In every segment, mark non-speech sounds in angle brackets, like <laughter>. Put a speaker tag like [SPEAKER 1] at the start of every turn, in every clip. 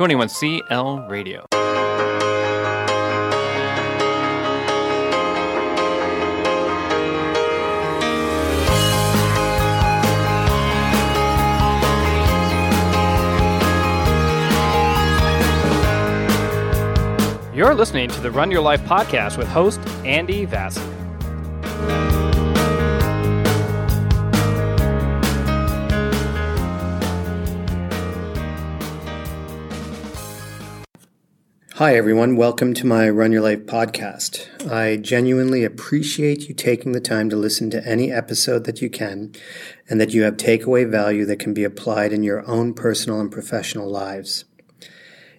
[SPEAKER 1] 21CL Radio. You're listening to the Run Your Life podcast with host Andy Vassar.
[SPEAKER 2] Hi, everyone. Welcome to my Run Your Life podcast. I genuinely appreciate you taking the time to listen to any episode that you can and that you have takeaway value that can be applied in your own personal and professional lives.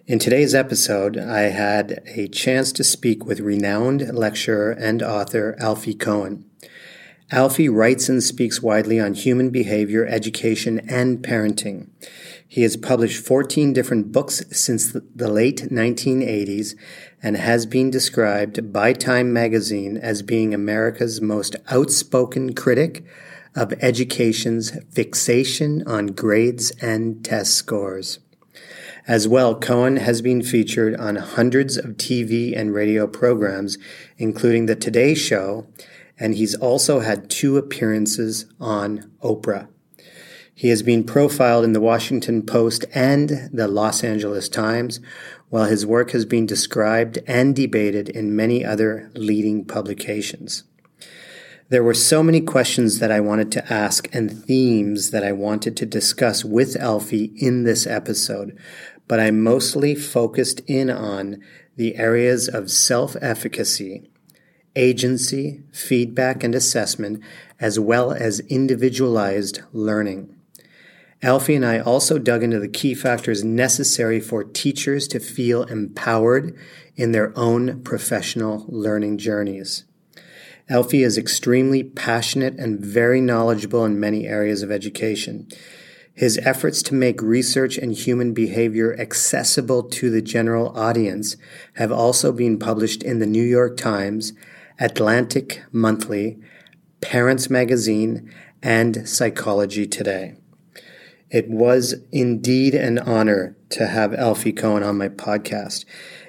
[SPEAKER 2] In today's episode, I had a chance to speak with renowned lecturer and author Alfie Kohn. Alfie writes and speaks widely on human behavior, education, and parenting. He has published 14 different books since the late 1980s and has been described by Time magazine as being America's most outspoken critic of education's fixation on grades and test scores. As well, Kohn has been featured on hundreds of TV and radio programs, including The Today Show, and he's also had two appearances on Oprah. He has been profiled in the Washington Post and the Los Angeles Times, while his work has been described and debated in many other leading publications. There were so many questions that I wanted to ask and themes that I wanted to discuss with Alfie in this episode, but I mostly focused in on the areas of self efficacy, agency, feedback, and assessment, as well as individualized learning. Alfie and I also dug into the key factors necessary for teachers to feel empowered in their own professional learning journeys. Alfie is extremely passionate and very knowledgeable in many areas of education. His efforts to make research and human behavior accessible to the general audience have also been published in the New York Times, Atlantic Monthly, Parents Magazine, and Psychology Today. It was indeed an honor to have Alfie Kohn on my podcast.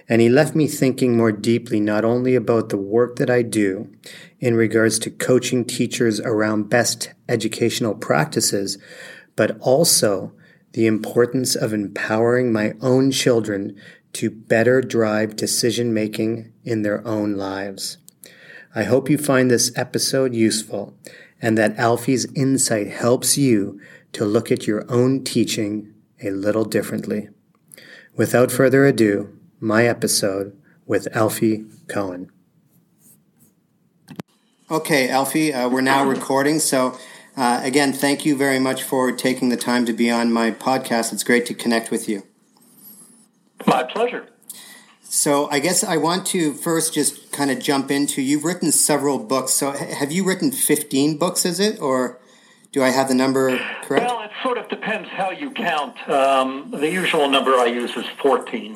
[SPEAKER 2] And he left me thinking more deeply not only about the work that I do in regards to coaching teachers around best educational practices, but also the importance of empowering my own children to better drive decision making in their own lives. I hope you find this episode useful and that Alfie's insight helps you to look at your own teaching a little differently. Without further ado, my episode with Alfie Kohn. Okay, Alfie, uh, we're now recording. So, uh, again, thank you very much for taking the time to be on my podcast. It's great to connect with you.
[SPEAKER 3] My pleasure.
[SPEAKER 2] So, I guess I want to first just kind of jump into you've written several books. So, have you written 15 books, is it? Or do I have the number correct?
[SPEAKER 3] Well, it sort of depends how you count. Um, the usual number I use is 14.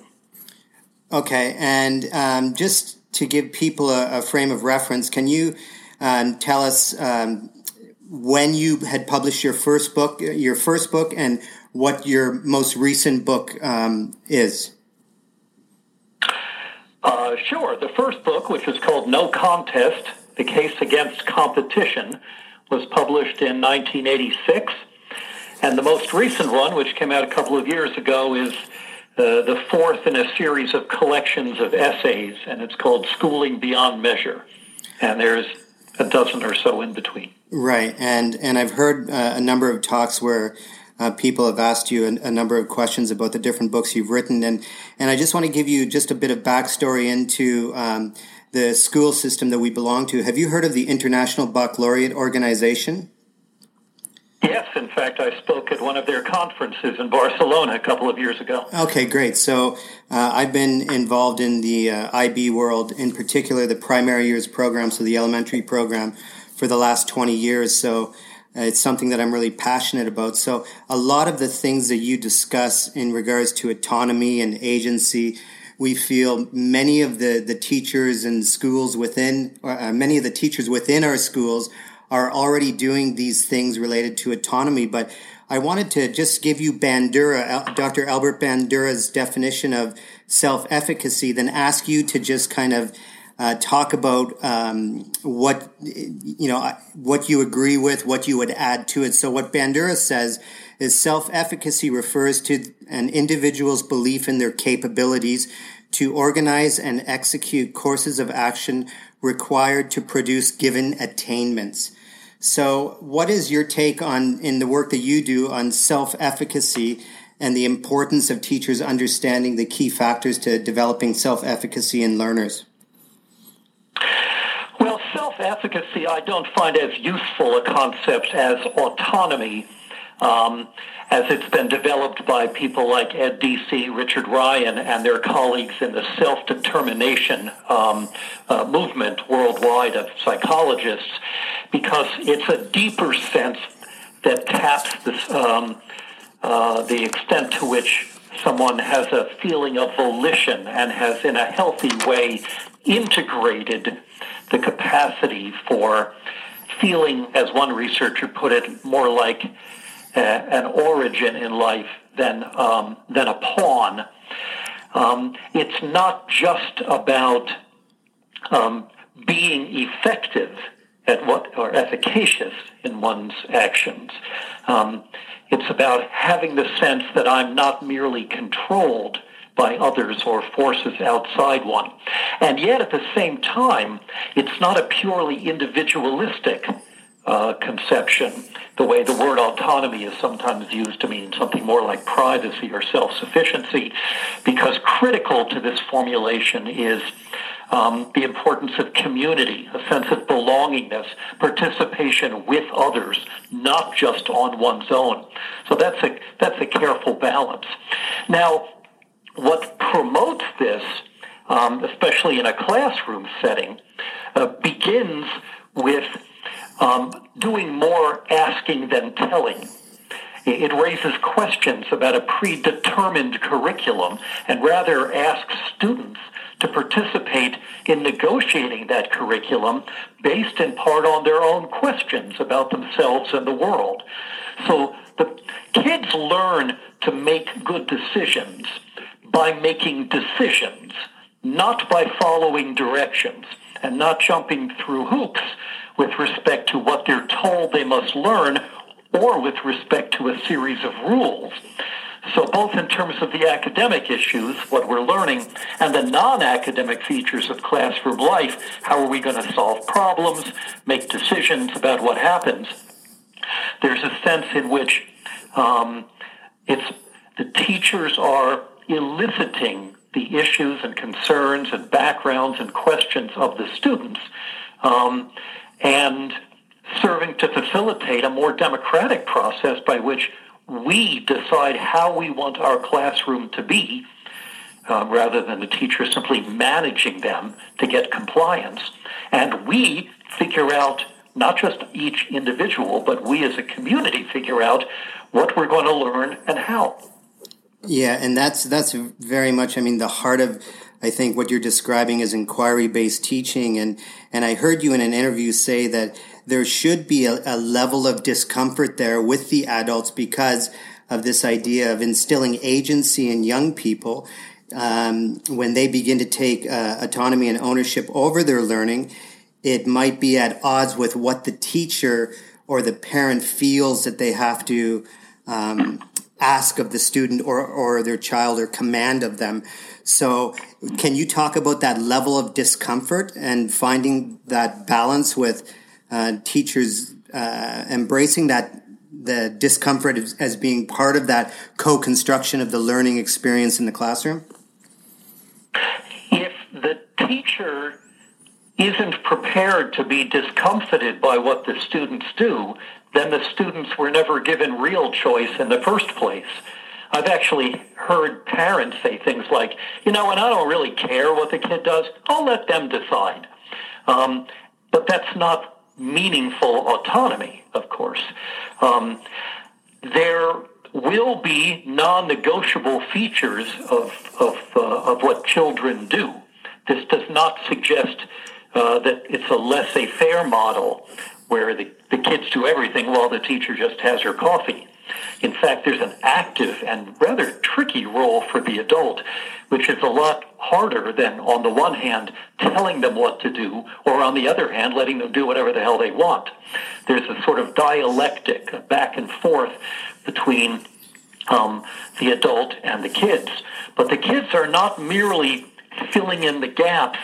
[SPEAKER 2] Okay, and um, just to give people a, a, frame of reference, can you um, tell us um, when you had published your first book, your first book, and what your most recent book um, is?
[SPEAKER 3] Uh, sure. The first book, which is called No Contest: The Case Against Competition was published in 1986. And the most recent one, which came out a couple of years ago, is uh, the fourth in a series of collections of essays, and it's called Schooling Beyond Measure. And there's a dozen or so in between.
[SPEAKER 2] Right, and and I've heard uh, a number of talks where uh, people have asked you a, a, number of questions about the different books you've written, and and I just want to give you just a bit of backstory into um, the school system that we belong to. Have you heard of the International Baccalaureate Organization?
[SPEAKER 3] Yes, in fact, I spoke at one of their conferences in Barcelona a couple of years ago.
[SPEAKER 2] Okay, great. So uh, I've been involved in the uh, IB world, in particular the primary years program, so the elementary program, for the last 20 years. So uh, it's something that I'm really passionate about. So a lot of the things that you discuss in regards to autonomy and agency we feel many of the, the teachers and schools within, uh, many of the teachers within our schools are already doing these things related to autonomy. But I wanted to just give you Bandura, Dr. Albert Bandura's definition of self efficacy, then ask you to just kind of uh, talk about um, what you know, what you agree with, what you would add to it. So, what Bandura says is self efficacy refers to an individual's belief in their capabilities to organize and execute courses of action required to produce given attainments. So, what is your take on in the work that you do on self efficacy and the importance of teachers understanding the key factors to developing self efficacy in learners?
[SPEAKER 3] Well, self efficacy I don't find as useful a concept as autonomy. Um, as it's been developed by people like Ed Deci, Richard Ryan, and their colleagues in the self-determination um, uh, movement worldwide of psychologists, because it's a deeper sense that taps this, um, uh, the extent to which someone has a feeling of volition and has, in a healthy way, integrated the capacity for feeling, as one researcher put it, more like an origin in life than um, than a pawn. Um, it's not just about um, being effective at what or efficacious in one's actions. Um, it's about having the sense that I'm not merely controlled by others or forces outside one. And yet at the same time, it's not a purely individualistic uh, conception, the way the word autonomy is sometimes used to mean something more like privacy or self-sufficiency, because critical to this formulation is um, the importance of community, a sense of belongingness, participation with others, not just on one's own. So that's a that's a careful balance. Now, what promotes this, um, especially in a classroom setting, uh, begins with um, doing more asking than telling. It raises questions about a predetermined curriculum and rather asks students to participate in negotiating that curriculum based in part on their own questions about themselves and the world. So the kids learn to make good decisions by making decisions, not by following directions and not jumping through hoops with respect to what they're told they must learn or with respect to a series of rules. So both in terms of the academic issues, what we're learning, and the non-academic features of classroom life, how are we going to solve problems, make decisions about what happens, there's a sense in which um, it's the teachers are eliciting the issues and concerns and backgrounds and questions of the students um, and serving to facilitate a more democratic process by which we decide how we want our classroom to be um, rather than the teacher simply managing them to get compliance. And we figure out, not just each individual, but we as a community figure out what we're going to learn and how.
[SPEAKER 2] Yeah, and that's that's very much. I mean, the heart of I think what you're describing is inquiry based teaching, and and I heard you in an interview say that there should be a, a level of discomfort there with the adults because of this idea of instilling agency in young people um, when they begin to take uh, autonomy and ownership over their learning. It might be at odds with what the teacher or the parent feels that they have to um, ask of the student or, or their child or command of them. So, can you talk about that level of discomfort and finding that balance with uh, teachers uh, embracing that the discomfort as, as being part of that co-construction of the learning experience in the classroom?
[SPEAKER 3] If the teacher isn't prepared to be discomfited by what the students do, then the students were never given real choice in the first place. I've actually heard parents say things like, you know, and I don't really care what the kid does, I'll let them decide. Um, but that's not meaningful autonomy, of course. Um, there will be non-negotiable features of, of, uh, of what children do. This does not suggest uh, that it's a laissez-faire model where the, the kids do everything while the teacher just has her coffee. In fact, there's an active and rather tricky role for the adult, which is a lot harder than, on the one hand, telling them what to do, or on the other hand, letting them do whatever the hell they want. There's a sort of dialectic, back and forth between um, the adult and the kids. But the kids are not merely filling in the gaps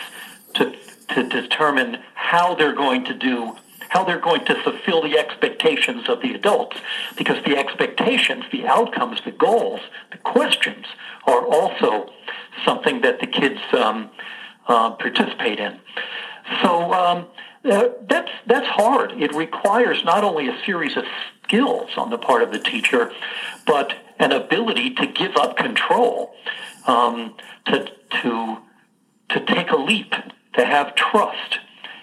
[SPEAKER 3] to, to determine how they're going to do how they're going to fulfill the expectations of the adults. Because the expectations, the outcomes, the goals, the questions are also something that the kids um, uh, participate in. So um, uh, that's that's hard. It requires not only a series of skills on the part of the teacher, but an ability to give up control, um, to to to take a leap, to have trust,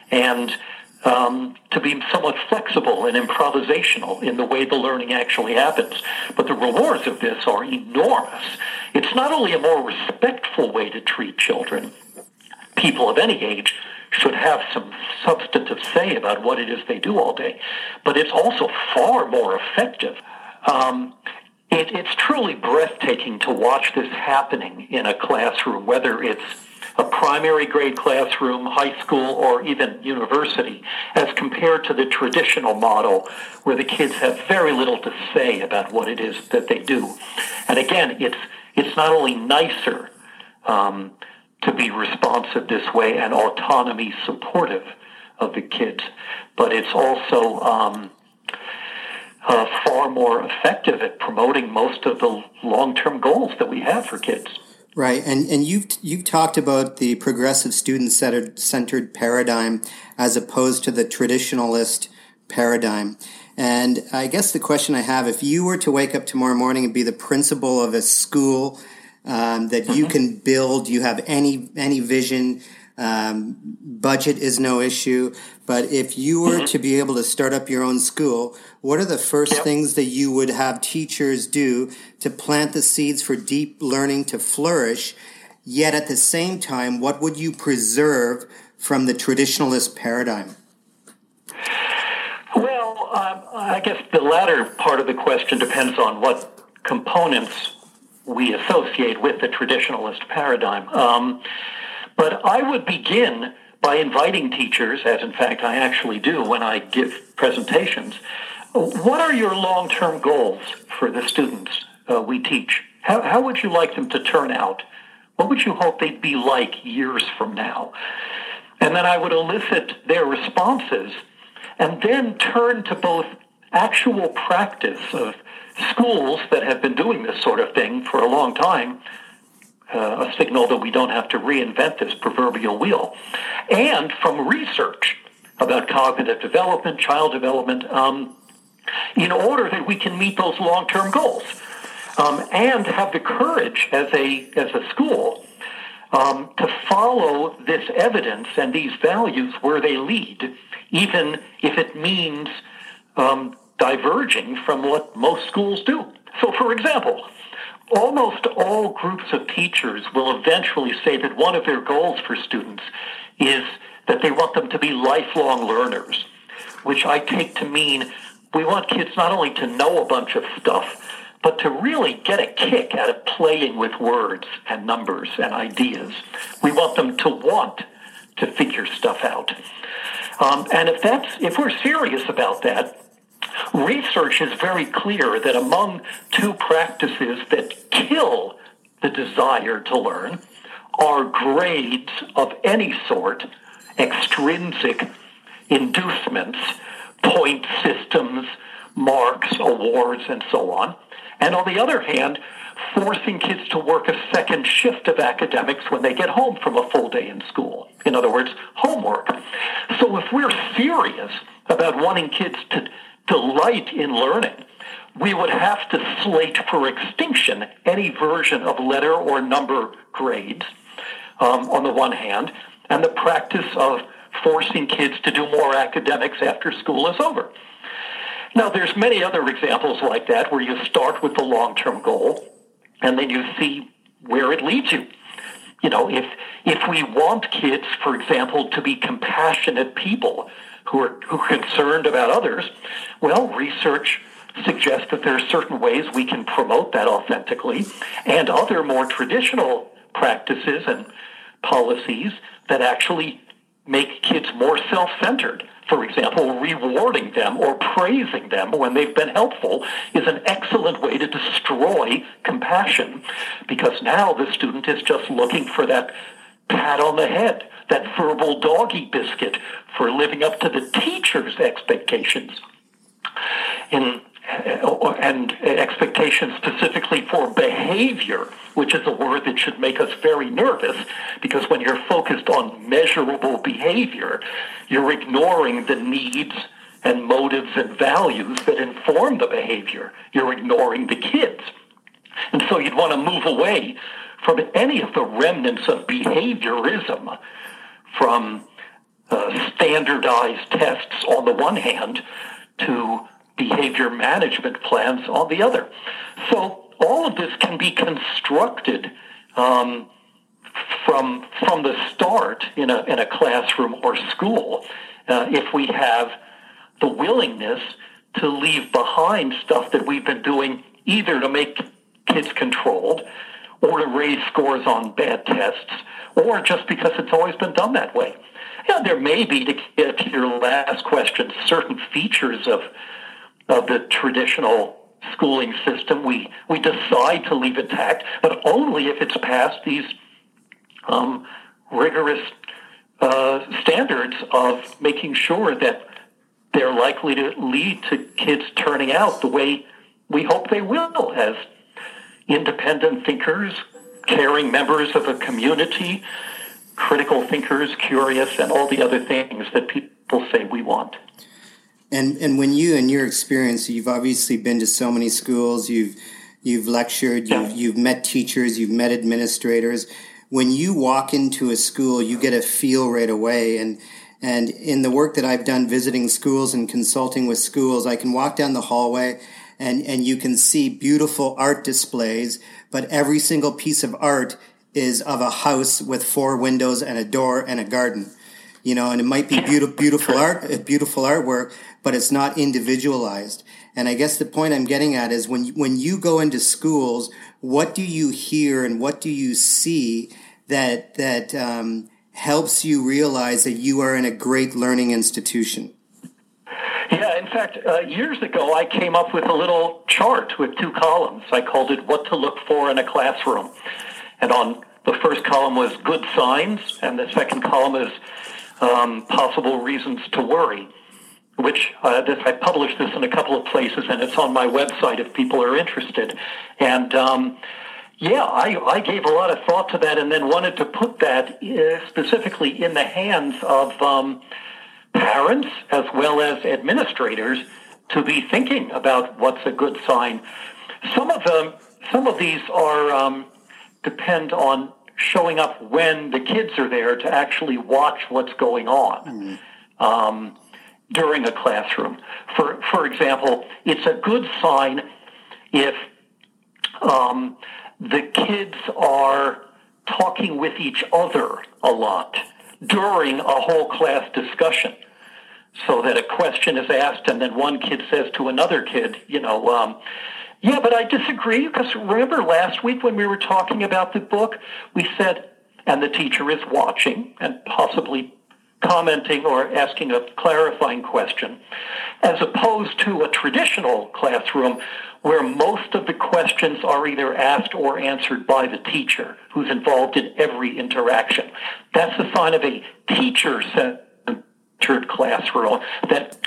[SPEAKER 3] and um, to be somewhat flexible and improvisational in the way the learning actually happens. But the rewards of this are enormous. It's not only a more respectful way to treat children, people of any age should have some substantive say about what it is they do all day, but it's also far more effective. Um, it, it's truly breathtaking to watch this happening in a classroom, whether it's a primary grade classroom, high school, or even university, as compared to the traditional model where the kids have very little to say about what it is that they do. And again, it's, it's not only nicer um, to be responsive this way and autonomy supportive of the kids, but it's also um, uh, far more effective at promoting most of the long-term goals that we have for kids.
[SPEAKER 2] Right, and and you've you've talked about the progressive student centered centered paradigm as opposed to the traditionalist paradigm. And I guess the question I have: if you were to wake up tomorrow morning and be the principal of a school um, that mm-hmm. you can build, you have any any vision, um, budget is no issue. But if you were mm-hmm. to be able to start up your own school, what are the first yep. things that you would have teachers do to plant the seeds for deep learning to flourish? Yet at the same time, what would you preserve from the traditionalist paradigm?
[SPEAKER 3] Well, um, I guess the latter part of the question depends on what components we associate with the traditionalist paradigm. Um, but I would begin by inviting teachers, as in fact I actually do when I give presentations, what are your long-term goals for the students uh, we teach? How, how would you like them to turn out? What would you hope they'd be like years from now? And then I would elicit their responses and then turn to both actual practice of schools that have been doing this sort of thing for a long time uh, a signal that we don't have to reinvent this proverbial wheel. And from research about cognitive development, child development, um, in order that we can meet those long-term goals um, and have the courage as a, as a school um, to follow this evidence and these values where they lead, even if it means um, diverging from what most schools do. So, for example, almost all groups of teachers will eventually say that one of their goals for students is that they want them to be lifelong learners, which I take to mean we want kids not only to know a bunch of stuff, but to really get a kick out of playing with words and numbers and ideas. We want them to want to figure stuff out. Um, and if that's if we're serious about that, Research is very clear that among two practices that kill the desire to learn are grades of any sort, extrinsic inducements, point systems, marks, awards, and so on. And on the other hand, forcing kids to work a second shift of academics when they get home from a full day in school. In other words, homework. So if we're serious about wanting kids to delight in learning, we would have to slate for extinction any version of letter or number grades um, on the one hand, and the practice of forcing kids to do more academics after school is over. Now, there's many other examples like that where you start with the long-term goal, and then you see where it leads you. You know, if if we want kids, for example, to be compassionate people who are, who are concerned about others, well, research suggests that there are certain ways we can promote that authentically, and other more traditional practices and policies that actually make kids more self-centered. For example, rewarding them or praising them when they've been helpful is an excellent way to destroy compassion because now the student is just looking for that pat on the head, that verbal doggy biscuit for living up to the teacher's expectations. In uh, and expectations specifically for behavior, which is a word that should make us very nervous because when you're focused on measurable behavior, you're ignoring the needs and motives and values that inform the behavior. You're ignoring the kids. And so you'd want to move away from any of the remnants of behaviorism, from uh, standardized tests on the one hand to behavior management plans on the other. So all of this can be constructed um, from from the start in a in a classroom or school uh, if we have the willingness to leave behind stuff that we've been doing either to make kids controlled or to raise scores on bad tests or just because it's always been done that way. Yeah, there may be, to get to your last question, certain features of of the traditional schooling system. We we decide to leave intact, but only if it's past these um, rigorous uh, standards of making sure that they're likely to lead to kids turning out the way we hope they will as independent thinkers, caring members of a community, critical thinkers, curious, and all the other things that people say we want.
[SPEAKER 2] And and when you, in your experience, you've obviously been to so many schools, you've you've lectured, you've you've met teachers, you've met administrators. When you walk into a school, you get a feel right away. And and in the work that I've done visiting schools and consulting with schools, I can walk down the hallway and, and you can see beautiful art displays, but every single piece of art is of a house with four windows and a door and a garden you know, and it might be <laughs> beautiful, beautiful art, beautiful artwork, but it's not individualized. And I guess the point I'm getting at is when when you go into schools, what do you hear and what do you see that that um, helps you realize that you are in a great learning institution?
[SPEAKER 3] Fact, uh, years ago, I came up with a little chart with two columns. I called it "What to Look For in a Classroom," and on the first column was good signs, and the second column is um, possible reasons to worry. Which uh, this, I published this in a couple of places, and it's on my website if people are interested. And um, yeah, I, I gave a lot of thought to that, and then wanted to put that uh, specifically in the hands of um, parents as well as administrators to be thinking about what's a good sign. Some of them, some of these are um, depend on showing up when the kids are there to actually watch what's going on mm-hmm. um, during a classroom. For for example, it's a good sign if um, the kids are talking with each other a lot during a whole class discussion. So that a question is asked, and then one kid says to another kid, you know, um, yeah, but I disagree because remember last week when we were talking about the book, we said, and the teacher is watching and possibly commenting or asking a clarifying question, as opposed to a traditional classroom where most of the questions are either asked or answered by the teacher who's involved in every interaction. That's a sign of a teacher centered classroom. That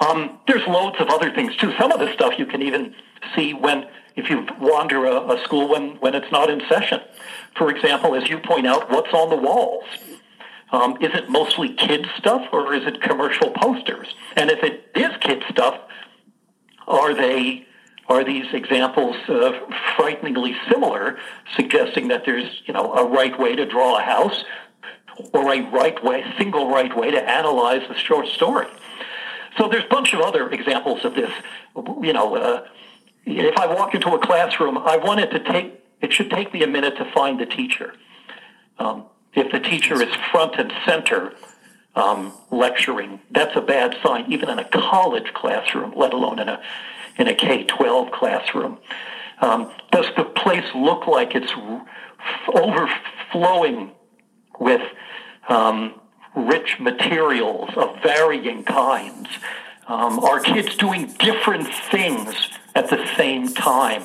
[SPEAKER 3] um, there's loads of other things too. Some of the stuff you can even see when if you wander a, a school when, when it's not in session. For example, as you point out, what's on the walls? Um, is it mostly kid stuff or is it commercial posters? And if it is kid stuff, are they are these examples uh, frighteningly similar, suggesting that there's you know a right way to draw a house or a right way, single right way to analyze a short story? So there's a bunch of other examples of this. You know, uh, if I walk into a classroom, I want it to take, it should take me a minute to find the teacher. Um, if the teacher is front and center um, lecturing, that's a bad sign, even in a college classroom, let alone in a, in a K 12 classroom? Um, does the place look like it's overflowing with um, rich materials of varying kinds? Um, are kids doing different things at the same time?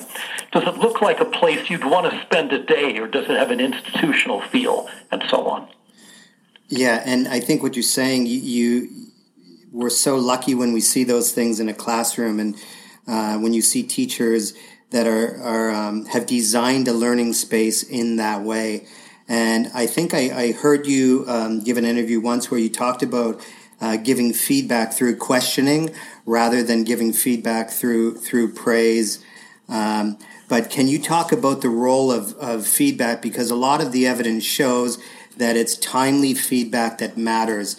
[SPEAKER 3] Does it look like a place you'd want to spend a day, or does it have an institutional feel, and so on?
[SPEAKER 2] Yeah, and I think what you're saying, you, you we're so lucky when we see those things in a classroom, and uh, when you see teachers that are, are um, have designed a learning space in that way. And I think I, I heard you um, give an interview once where you talked about uh, giving feedback through questioning rather than giving feedback through through praise. Um, but can you talk about the role of, of feedback? Because a lot of the evidence shows that it's timely feedback that matters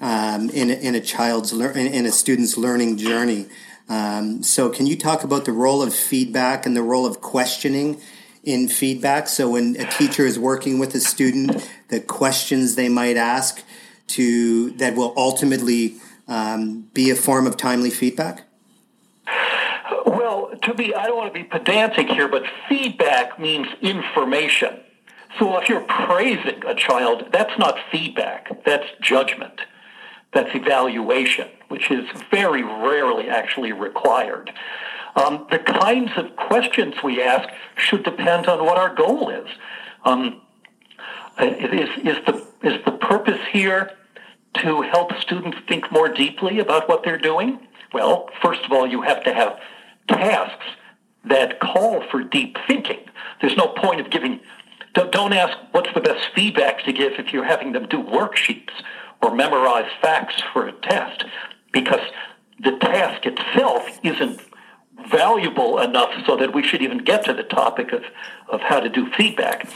[SPEAKER 2] um, in, in a child's lear- in a student's learning journey. Um, so, can you talk about the role of feedback and the role of questioning in feedback? So, when a teacher is working with a student, the questions they might ask to that will ultimately um, be a form of timely feedback?
[SPEAKER 3] Well, to be, I don't want to be pedantic here, but feedback means information. So if you're praising a child, that's not feedback, that's judgment. That's evaluation, which is very rarely actually required. Um, the kinds of questions we ask should depend on what our goal is. Um, is, is, the, is the purpose here to help students think more deeply about what they're doing? Well, first of all, you have to have tasks that call for deep thinking. There's no point of giving, don't ask what's the best feedback to give if you're having them do worksheets or memorize facts for a test, because the task itself isn't valuable enough so that we should even get to the topic of, of how to do feedback.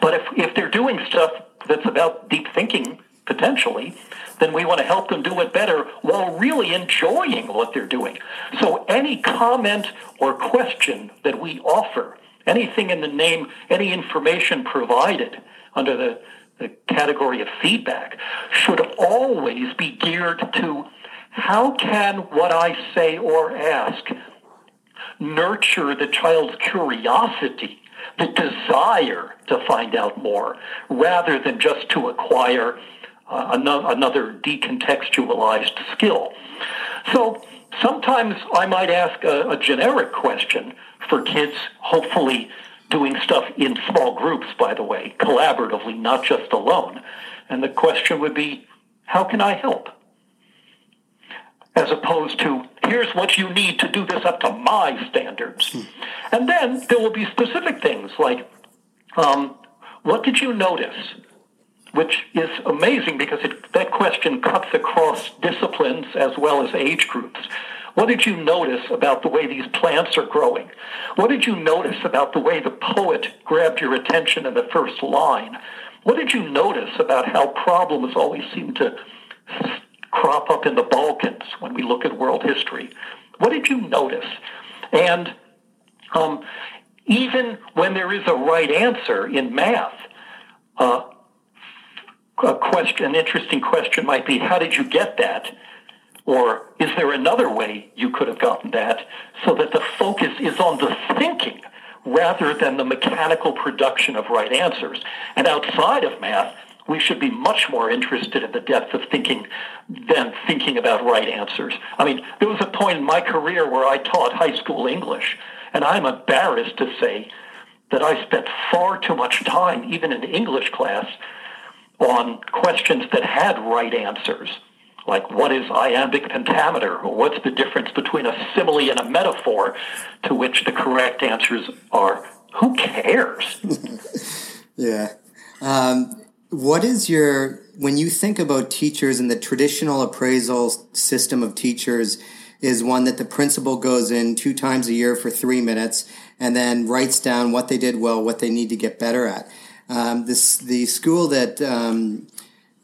[SPEAKER 3] But if, if they're doing stuff that's about deep thinking, potentially, then we want to help them do it better while really enjoying what they're doing. So any comment or question that we offer, anything in the name, any information provided under the, the category of feedback, should always be geared to how can what I say or ask nurture the child's curiosity the desire to find out more rather than just to acquire uh, another, decontextualized skill. So sometimes I might ask a, a generic question for kids, hopefully doing stuff in small groups, by the way, collaboratively, not just alone. And the question would be, how can I help? As opposed to, here's what you need to do this up to my standards. Hmm. And then there will be specific things like, um, what did you notice? which is amazing because it, that question cuts across disciplines as well as age groups. What did you notice about the way these plants are growing? What did you notice about the way the poet grabbed your attention in the first line? What did you notice about how problems always seem to crop up in the Balkans when we look at world history? What did you notice? And um, even when there is a right answer in math, uh, a question, an interesting question might be, how did you get that? Or is there another way you could have gotten that? So that the focus is on the thinking rather than the mechanical production of right answers. And outside of math, we should be much more interested in the depth of thinking than thinking about right answers. I mean, there was a point in my career where I taught high school English, and I'm embarrassed to say that I spent far too much time, even in English class, on questions that had right answers, like what is iambic pentameter, what's the difference between a simile and a metaphor, to which the correct answers are who cares? <laughs>
[SPEAKER 2] yeah. Um, what is your, when you think about teachers and the traditional appraisal system of teachers, is one that the principal goes in two times a year for three minutes and then writes down what they did well, what they need to get better at. Um, this the school that um,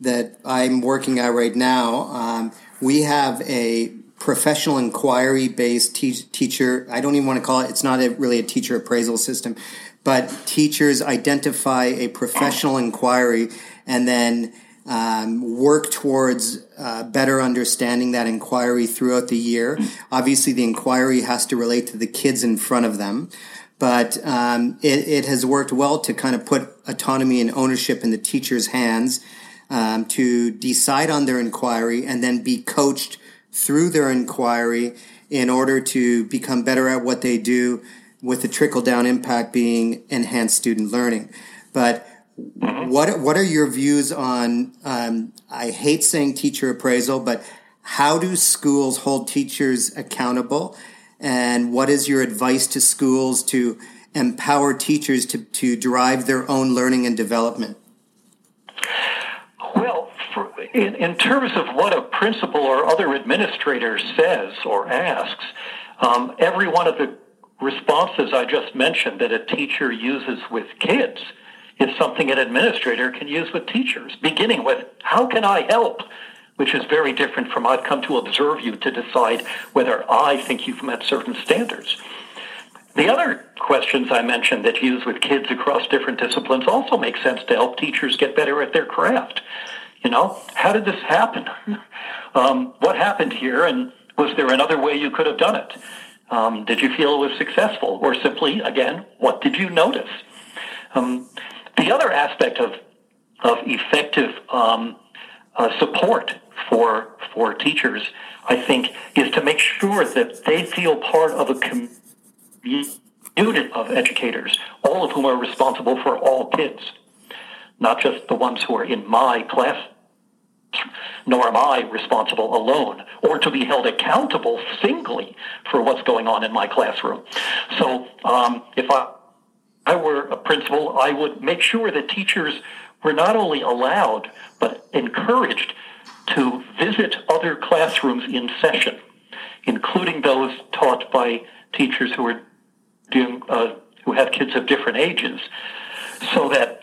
[SPEAKER 2] that I'm working at right now. Um, we have a professional inquiry based te- teacher. I don't even want to call it. It's not a, really a teacher appraisal system, but teachers identify a professional inquiry and then um, work towards uh, better understanding that inquiry throughout the year. Obviously, the inquiry has to relate to the kids in front of them, but um, it, it, has worked well to kind of put autonomy and ownership in the teacher's hands um, to decide on their inquiry and then be coached through their inquiry in order to become better at what they do with the trickle down impact being enhanced student learning. But. What What are your views on? Um, I hate saying teacher appraisal, but how do schools hold teachers accountable? And what is your advice to schools to empower teachers to, to drive their own learning and development?
[SPEAKER 3] In, in terms of what a principal or other administrator says or asks, um, every one of the responses I just mentioned that a teacher uses with kids is something an administrator can use with teachers, beginning with, how can I help? Which is very different from I've come to observe you to decide whether I think you've met certain standards. The other questions I mentioned that use with kids across different disciplines also make sense to help teachers get better at their craft. You know, how did this happen? <laughs> Um, what happened here, and was there another way you could have done it? Um, did you feel it was successful, or simply, again, what did you notice? Um, the other aspect of of effective um, uh, support for for teachers, I think, is to make sure that they feel part of a community of educators, all of whom are responsible for all kids, not just the ones who are in my class. Nor am I responsible alone, or to be held accountable singly for what's going on in my classroom. So, um, if I I were a principal, I would make sure that teachers were not only allowed, but encouraged to visit other classrooms in session, including those taught by teachers who are doing, uh, who have kids of different ages, so that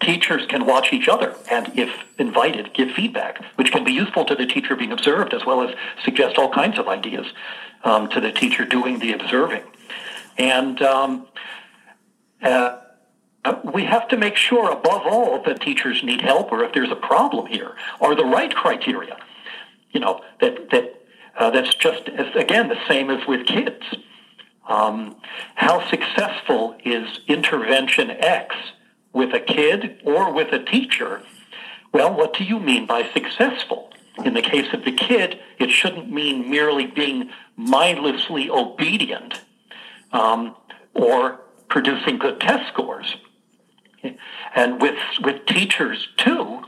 [SPEAKER 3] teachers can watch each other and, if invited, give feedback, which can be useful to the teacher being observed as well as suggest all kinds of ideas um, to the teacher doing the observing. And um, uh, we have to make sure, above all, that teachers need help or if there's a problem here are the right criteria. You know, that, that, uh, that's just, again, the same as with kids. Um, how successful is intervention X with a kid or with a teacher? Well, what do you mean by successful? In the case of the kid, it shouldn't mean merely being mindlessly obedient um, or producing good test scores. And with, with teachers, too,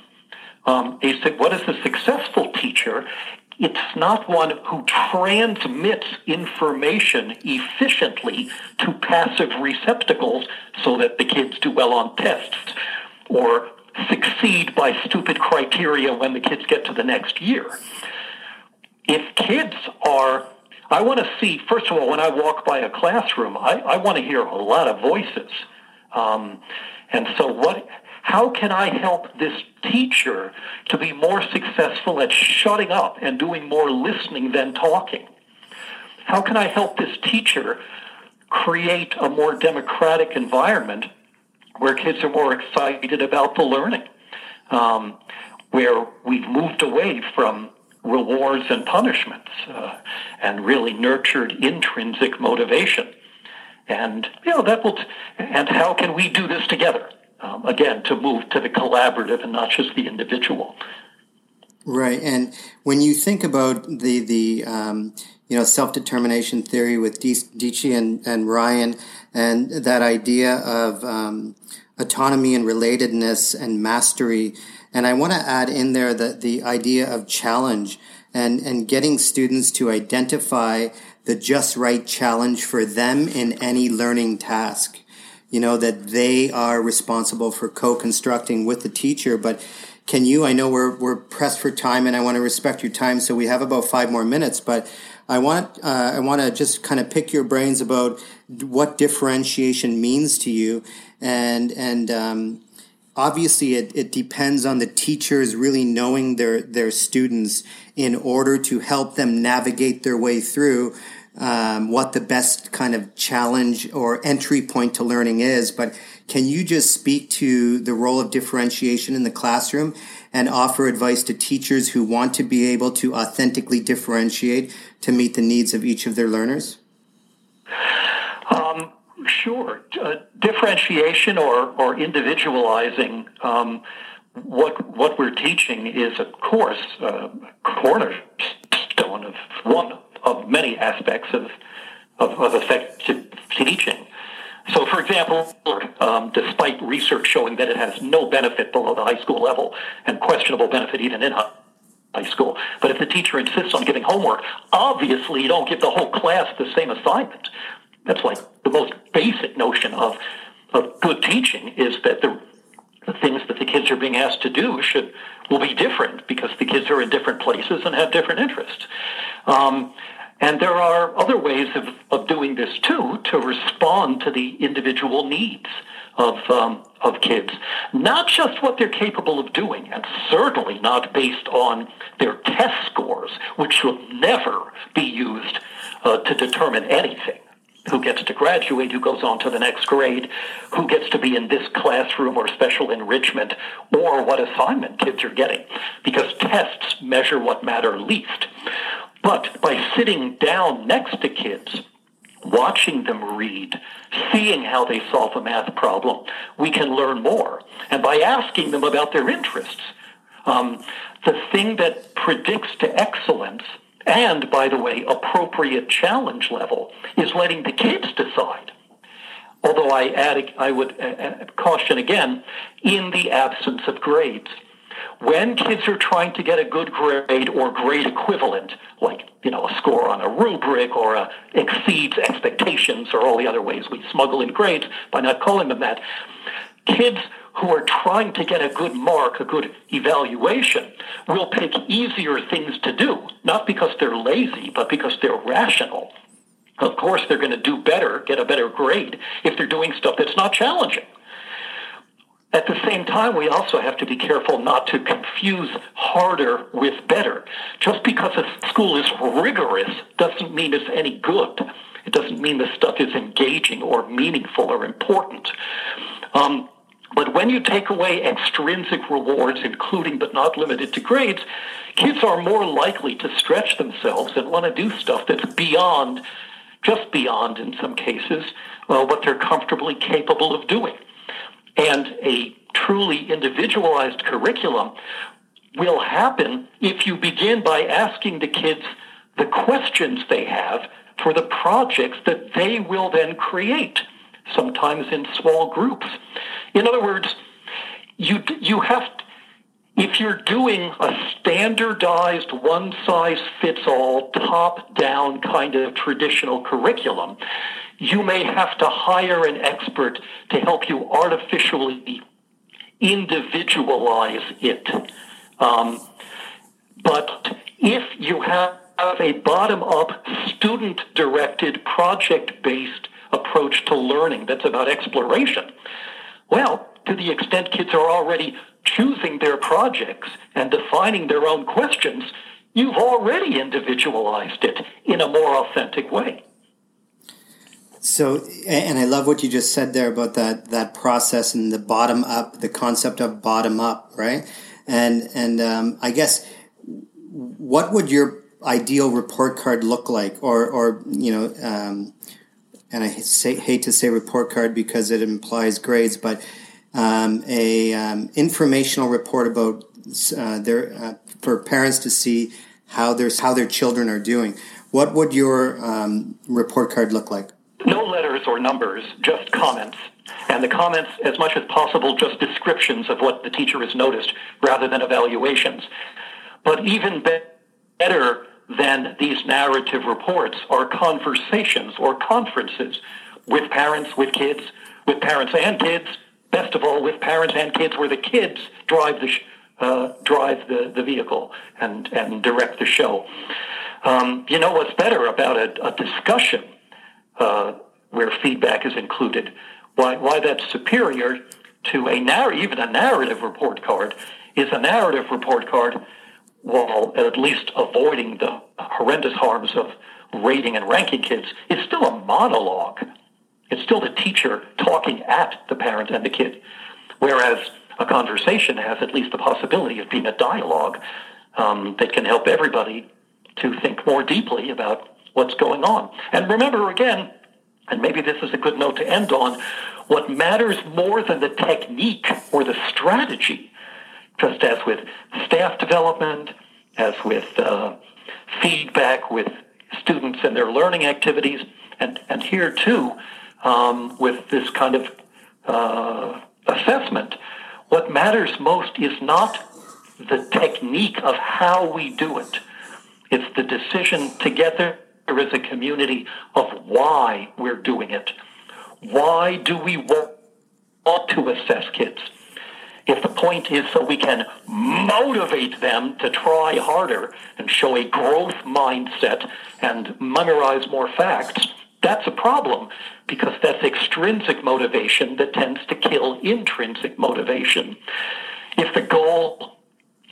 [SPEAKER 3] um, what is a successful teacher? It's not one who transmits information efficiently to passive receptacles so that the kids do well on tests or succeed by stupid criteria when the kids get to the next year. If kids are I want to see, first of all, when I walk by a classroom, I, I want to hear a lot of voices. Um, and so what, how can I help this teacher to be more successful at shutting up and doing more listening than talking? How can I help this teacher create a more democratic environment where kids are more excited about the learning? Um, where we've moved away from rewards and punishments uh, and really nurtured intrinsic motivation. And, you know, that will, t- and how can we do this together? Um, again, to move to the collaborative and not just the individual.
[SPEAKER 2] Right, and when you think about the the um, you know self determination theory with Deci and, and Ryan, and that idea of um, autonomy and relatedness and mastery, and I want to add in there the, the idea of challenge and, and getting students to identify the just right challenge for them in any learning task. You know, that they are responsible for co-constructing with the teacher, but can you, I know we're, we're pressed for time and I want to respect your time. So we have about five more minutes, but I want, uh, I want to just kind of pick your brains about what differentiation means to you and, and, um, obviously it, it depends on the teachers really knowing their, their students in order to help them navigate their way through um, what the best kind of challenge or entry point to learning is. But can you just speak to the role of differentiation in the classroom and offer advice to teachers who want to be able to authentically differentiate to meet the needs of each of their learners?
[SPEAKER 3] Um, sure. Uh, differentiation or, or individualizing um, what what we're teaching is, of course, uh, cornerstone of one of many aspects of of, of effective teaching. So, for example, um, despite research showing that it has no benefit below the high school level and questionable benefit even in high school, but if the teacher insists on giving homework, obviously you don't give the whole class the same assignment. That's like the most basic notion of, of good teaching is that the, the things that the kids are being asked to do should will be different because the kids are in different places and have different interests. Um, and there are other ways of, of doing this too to respond to the individual needs of, um, of kids. Not just what they're capable of doing, and certainly not based on their test scores, which should never be used uh, to determine anything. Who gets to graduate, who goes on to the next grade, who gets to be in this classroom or special enrichment, or what assignment kids are getting. Because tests measure what matter least. But by sitting down next to kids, watching them read, seeing how they solve a math problem, we can learn more. And by asking them about their interests, um, the thing that predicts to excellence and, by the way, appropriate challenge level is letting the kids decide. Although I add, I would uh, uh caution again, in the absence of grades when kids are trying to get a good grade or grade equivalent, like you know a score on a rubric or a exceeds expectations or all the other ways we smuggle in grades by not calling them that, kids who are trying to get a good mark, a good evaluation, will pick easier things to do, not because they're lazy, but because they're rational. Of course, they're going to do better, get a better grade, if they're doing stuff that's not challenging. At the same time, we also have to be careful not to confuse harder with better. Just because a school is rigorous doesn't mean it's any good. It doesn't mean the stuff is engaging or meaningful or important. Um, but when you take away extrinsic rewards, including but not limited to grades, kids are more likely to stretch themselves and want to do stuff that's beyond, just beyond in some cases, uh, what they're comfortably capable of doing. And a truly individualized curriculum will happen if you begin by asking the kids the questions they have for the projects that they will then create, sometimes in small groups. In other words, you, you have, to, if you're doing a standardized one size fits all, top down kind of traditional curriculum, you may have to hire an expert to help you artificially individualize it. Um, but if you have a bottom up, student directed, project based approach to learning that's about exploration, well, to the extent kids are already choosing their projects and defining their own questions, you've already individualized it in a more authentic way.
[SPEAKER 2] So, and I love what you just said there about that that process and the bottom up, the concept of bottom up, right? And and um, I guess what would your ideal report card look like, or or you know, um, and I say, hate to say report card because it implies grades, but um, a um, informational report about uh, their uh, for parents to see how their how their children are doing. What would your um, report card look like?
[SPEAKER 3] No letters or numbers, just comments. And the comments, as much as possible, just descriptions of what the teacher has noticed rather than evaluations. But even better than these narrative reports are conversations or conferences with parents, with kids, with parents and kids, best of all, with parents and kids where the kids drive the, uh, drive the, the vehicle and, and direct the show. Um, you know what's better about a, a discussion uh, where feedback is included. Why, why that's superior to a narr- even a narrative report card is a narrative report card while at least avoiding the horrendous harms of rating and ranking kids is still a monologue. It's still the teacher talking at the parent and the kid. Whereas a conversation has at least the possibility of being a dialogue um, that can help everybody to think more deeply about what's going on. And remember again, and maybe this is a good note to end on, what matters more than the technique or the strategy, just as with staff development, as with uh, feedback with students and their learning activities, and, and here too, um, with this kind of uh, assessment, what matters most is not the technique of how we do it. It's the decision together as a community of why we're doing it. Why do we want to assess kids? If the point is so we can motivate them to try harder and show a growth mindset and memorize more facts, that's a problem because that's extrinsic motivation that tends to kill intrinsic motivation. If the goal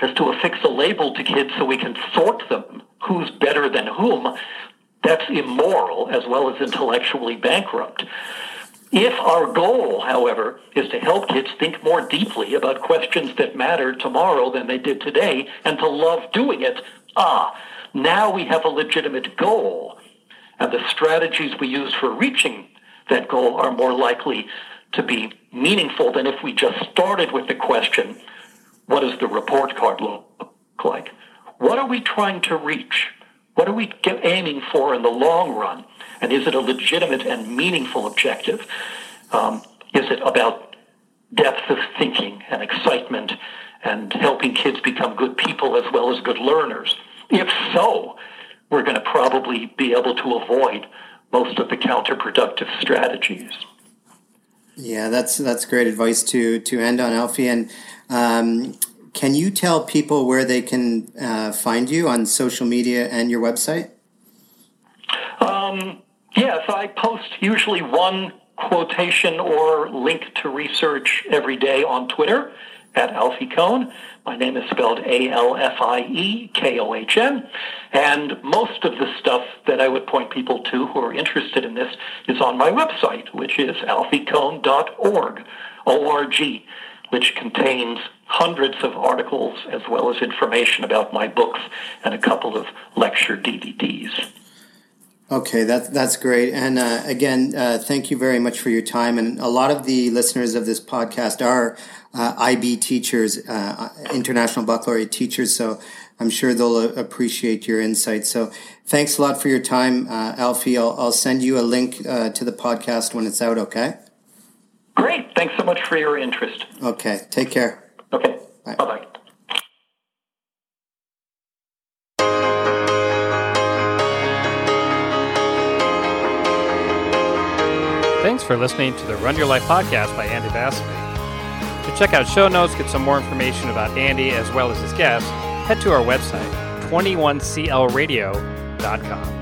[SPEAKER 3] is to affix a label to kids so we can sort them, who's better than whom, that's immoral as well as intellectually bankrupt. If our goal, however, is to help kids think more deeply about questions that matter tomorrow than they did today and to love doing it, ah, now we have a legitimate goal. And the strategies we use for reaching that goal are more likely to be meaningful than if we just started with the question, what does the report card look like? What are we trying to reach? What are we aiming for in the long run? And is it a legitimate and meaningful objective? Um, is it about depth of thinking and excitement and helping kids become good people as well as good learners? If so, we're going to probably be able to avoid most of the counterproductive strategies.
[SPEAKER 2] Yeah, that's that's great advice to to end on, Alfie. And um, can you tell people where they can uh, find you on social media and your website?
[SPEAKER 3] Um, yes, I post usually one quotation or link to research every day on Twitter at Alfie Kohn. My name is spelled A-L-F-I-E-K-O-H-N. And most of the stuff that I would point people to who are interested in this is on my website, which is alfiekohn.org, O-R-G, which contains hundreds of articles as well as information about my books and a couple of lecture DVDs.
[SPEAKER 2] Okay, that, that's great. And uh, again, uh, thank you very much for your time. And a lot of the listeners of this podcast are uh, IB teachers, uh, International Baccalaureate teachers. So I'm sure they'll appreciate your insights. So thanks a lot for your time, uh, Alfie. I'll, I'll, send you a link uh, to the podcast when it's out, okay?
[SPEAKER 3] Great. Thanks so much for your interest.
[SPEAKER 2] Okay. Take care.
[SPEAKER 3] Okay. Bye bye.
[SPEAKER 1] Thanks for listening to the Run Your Life podcast by Andy Vasily. To check out show notes, get some more information about Andy as well as his guests, head to our website, 21clradio.com.